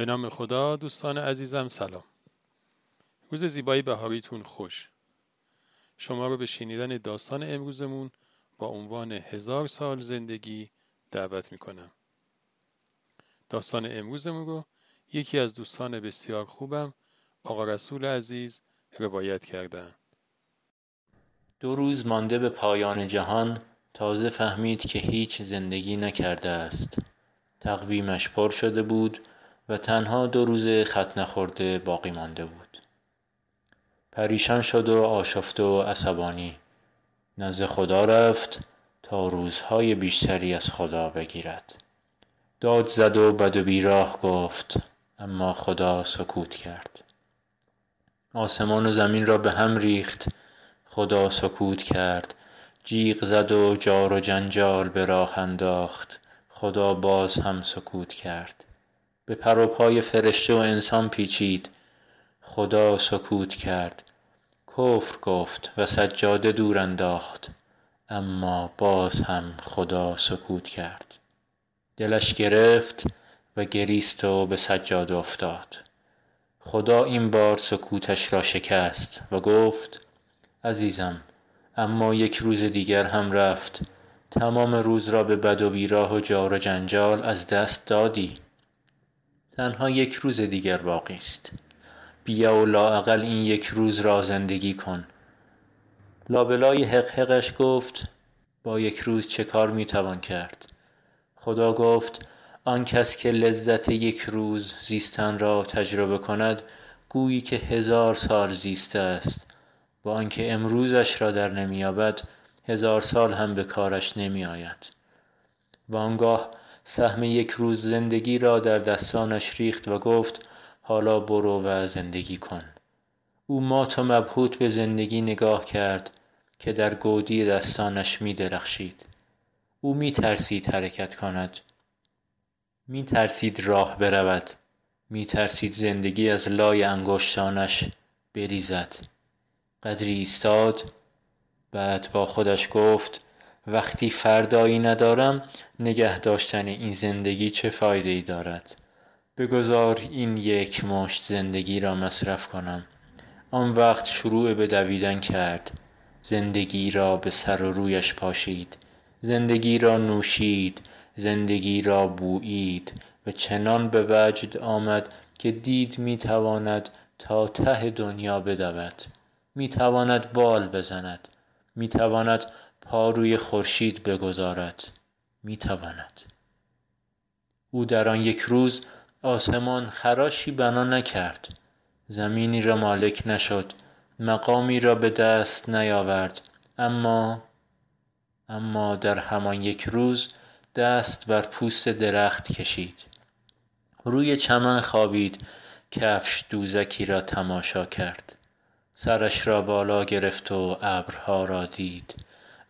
به نام خدا دوستان عزیزم سلام. روز زیبایی بهاریتون خوش. شما رو به شنیدن داستان امروزمون با عنوان هزار سال زندگی دعوت می‌کنم. داستان امروزمون رو یکی از دوستان بسیار خوبم آقا رسول عزیز روایت کردن دو روز مانده به پایان جهان تازه فهمید که هیچ زندگی نکرده است. تقویمش پر شده بود و تنها دو روز خط نخورده باقی مانده بود. پریشان شد و آشفته و عصبانی. نزد خدا رفت تا روزهای بیشتری از خدا بگیرد. داد زد و بد و بیراه گفت اما خدا سکوت کرد. آسمان و زمین را به هم ریخت. خدا سکوت کرد. جیغ زد و جار و جنجال به راه انداخت. خدا باز هم سکوت کرد. به پر و پای فرشته و انسان پیچید. خدا سکوت کرد. کفر گفت و سجاده دور انداخت. اما باز هم خدا سکوت کرد. دلش گرفت و گریست و به سجاده افتاد. خدا این بار سکوتش را شکست و گفت عزیزم اما یک روز دیگر هم رفت. تمام روز را به بد و بیراه و جار و جنجال از دست دادی. تنها یک روز دیگر باقی است. بیا و لااقل این یک روز را زندگی کن. لابلای حقحقش گفت با یک روز چه کار می توان کرد؟ خدا گفت آن کس که لذت یک روز زیستن را تجربه کند گویی که هزار سال زیسته است. با آنکه امروزش را در نمییابد هزار سال هم به کارش نمی آید و آنگاه سهم یک روز زندگی را در دستانش ریخت و گفت حالا برو و زندگی کن. او مات و مبهوت به زندگی نگاه کرد که در گودی دستانش می درخشید. او می ترسید حرکت کند. می ترسید راه برود. می ترسید زندگی از لای انگشتانش بریزد. قدری ایستاد بعد با خودش گفت وقتی فردایی ندارم نگه داشتن این زندگی چه فایده ای دارد؟ بگذار این یک مشت زندگی را مصرف کنم. آن وقت شروع به دویدن کرد. زندگی را به سر و رویش پاشید. زندگی را نوشید. زندگی را بویید. و چنان به وجد آمد که دید می تواند تا ته دنیا بدود. می تواند بال بزند. می تواند پا روی خورشید بگذارد می تواند او در آن یک روز آسمان خراشی بنا نکرد زمینی را مالک نشد مقامی را به دست نیاورد اما اما در همان یک روز دست بر پوست درخت کشید. روی چمن خوابید کفش دوزکی را تماشا کرد. سرش را بالا گرفت و ابرها را دید.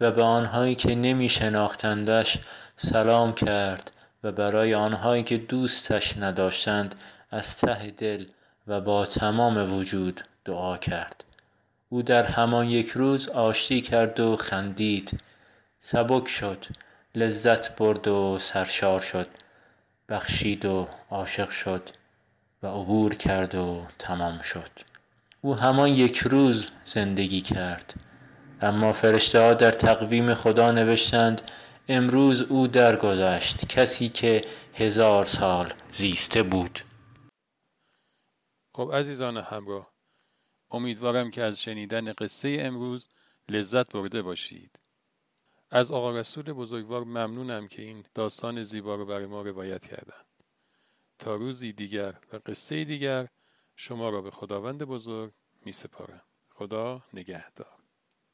و به آنهایی که نمی شناختندش سلام کرد و برای آنهایی که دوستش نداشتند از ته دل و با تمام وجود دعا کرد. او در همان یک روز آشتی کرد و خندید. سبک شد لذت برد و سرشار شد بخشید و عاشق شد و عبور کرد و تمام شد. او همان یک روز زندگی کرد. اما فرشته ها در تقویم خدا نوشتند امروز او درگذشت کسی که هزار سال زیسته بود. خب عزیزان همراه امیدوارم که از شنیدن قصه امروز لذت برده باشید. از آقا رسول بزرگوار ممنونم که این داستان زیبا رو برای ما روایت کردن تا روزی دیگر و قصه دیگر شما را به خداوند بزرگ می سپارم خدا نگهدار.